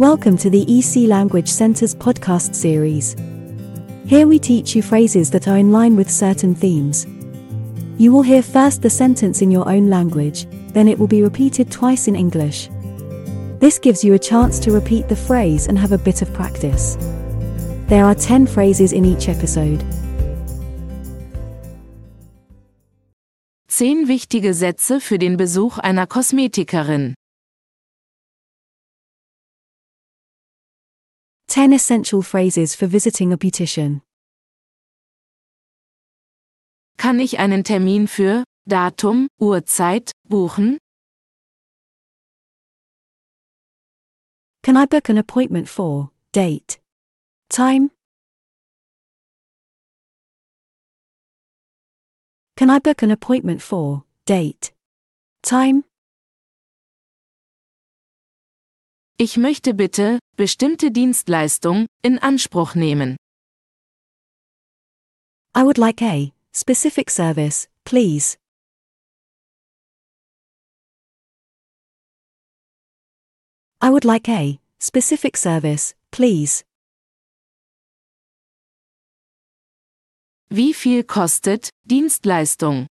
Welcome to the EC Language Center's podcast series. Here we teach you phrases that are in line with certain themes. You will hear first the sentence in your own language, then it will be repeated twice in English. This gives you a chance to repeat the phrase and have a bit of practice. There are 10 phrases in each episode. 10 wichtige Sätze für den Besuch einer Kosmetikerin. 10 essential phrases for visiting a beautician. Kann ich einen Termin für Datum, Uhrzeit buchen? Can I book an appointment for date, time? Can I book an appointment for date, time? Ich möchte bitte bestimmte Dienstleistung in Anspruch nehmen. I would like a specific service, please. I would like a specific service, please. Wie viel kostet Dienstleistung?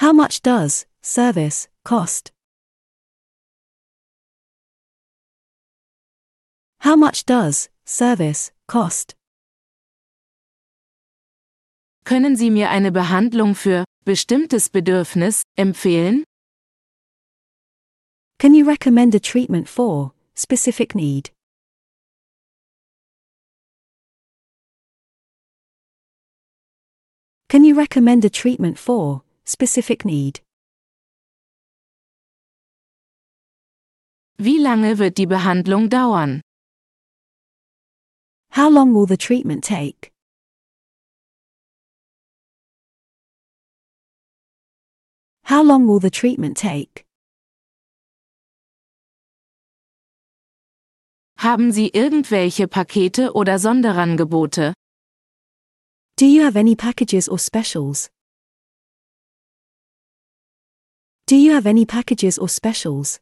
How much does service cost? How much does service cost? Können Sie mir eine Behandlung für bestimmtes Bedürfnis empfehlen? Can you recommend a treatment for specific need? Can you recommend a treatment for specific need? Wie lange wird die Behandlung dauern? How long will the treatment take? How long will the treatment take? Haben Sie irgendwelche Pakete oder Sonderangebote? Do you have any packages or specials? Do you have any packages or specials?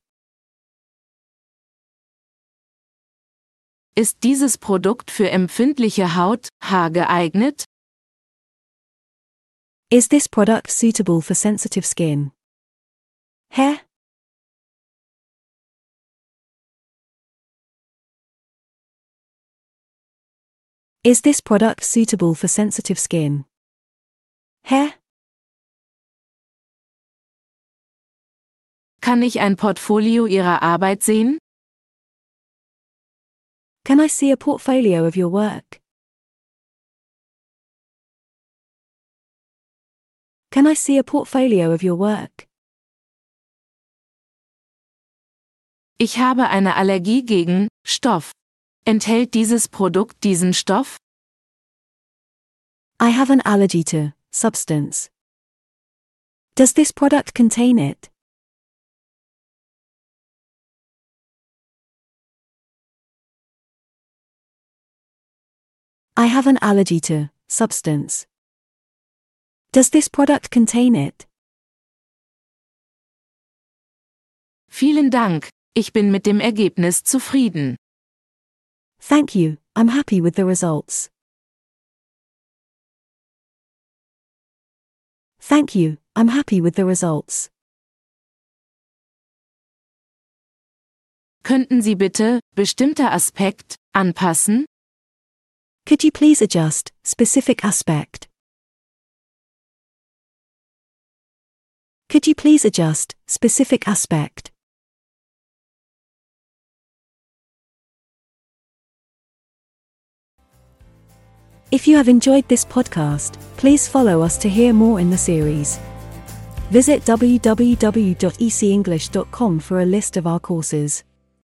Ist dieses Produkt für empfindliche Haut, Haar geeignet? Is this product suitable for sensitive skin? Hair? Is this product suitable for sensitive skin? Hair? Kann ich ein Portfolio Ihrer Arbeit sehen? Can I see a portfolio of your work? Can I see a portfolio of your work? Ich habe eine Allergie gegen Stoff. Enthält dieses Produkt diesen Stoff? I have an allergy to substance. Does this product contain it? I have an allergy to substance. Does this product contain it? Vielen Dank, ich bin mit dem Ergebnis zufrieden. Thank you, I'm happy with the results. Thank you, I'm happy with the results. Könnten Sie bitte bestimmter Aspekt anpassen? Could you please adjust specific aspect? Could you please adjust specific aspect? If you have enjoyed this podcast, please follow us to hear more in the series. Visit www.ecenglish.com for a list of our courses.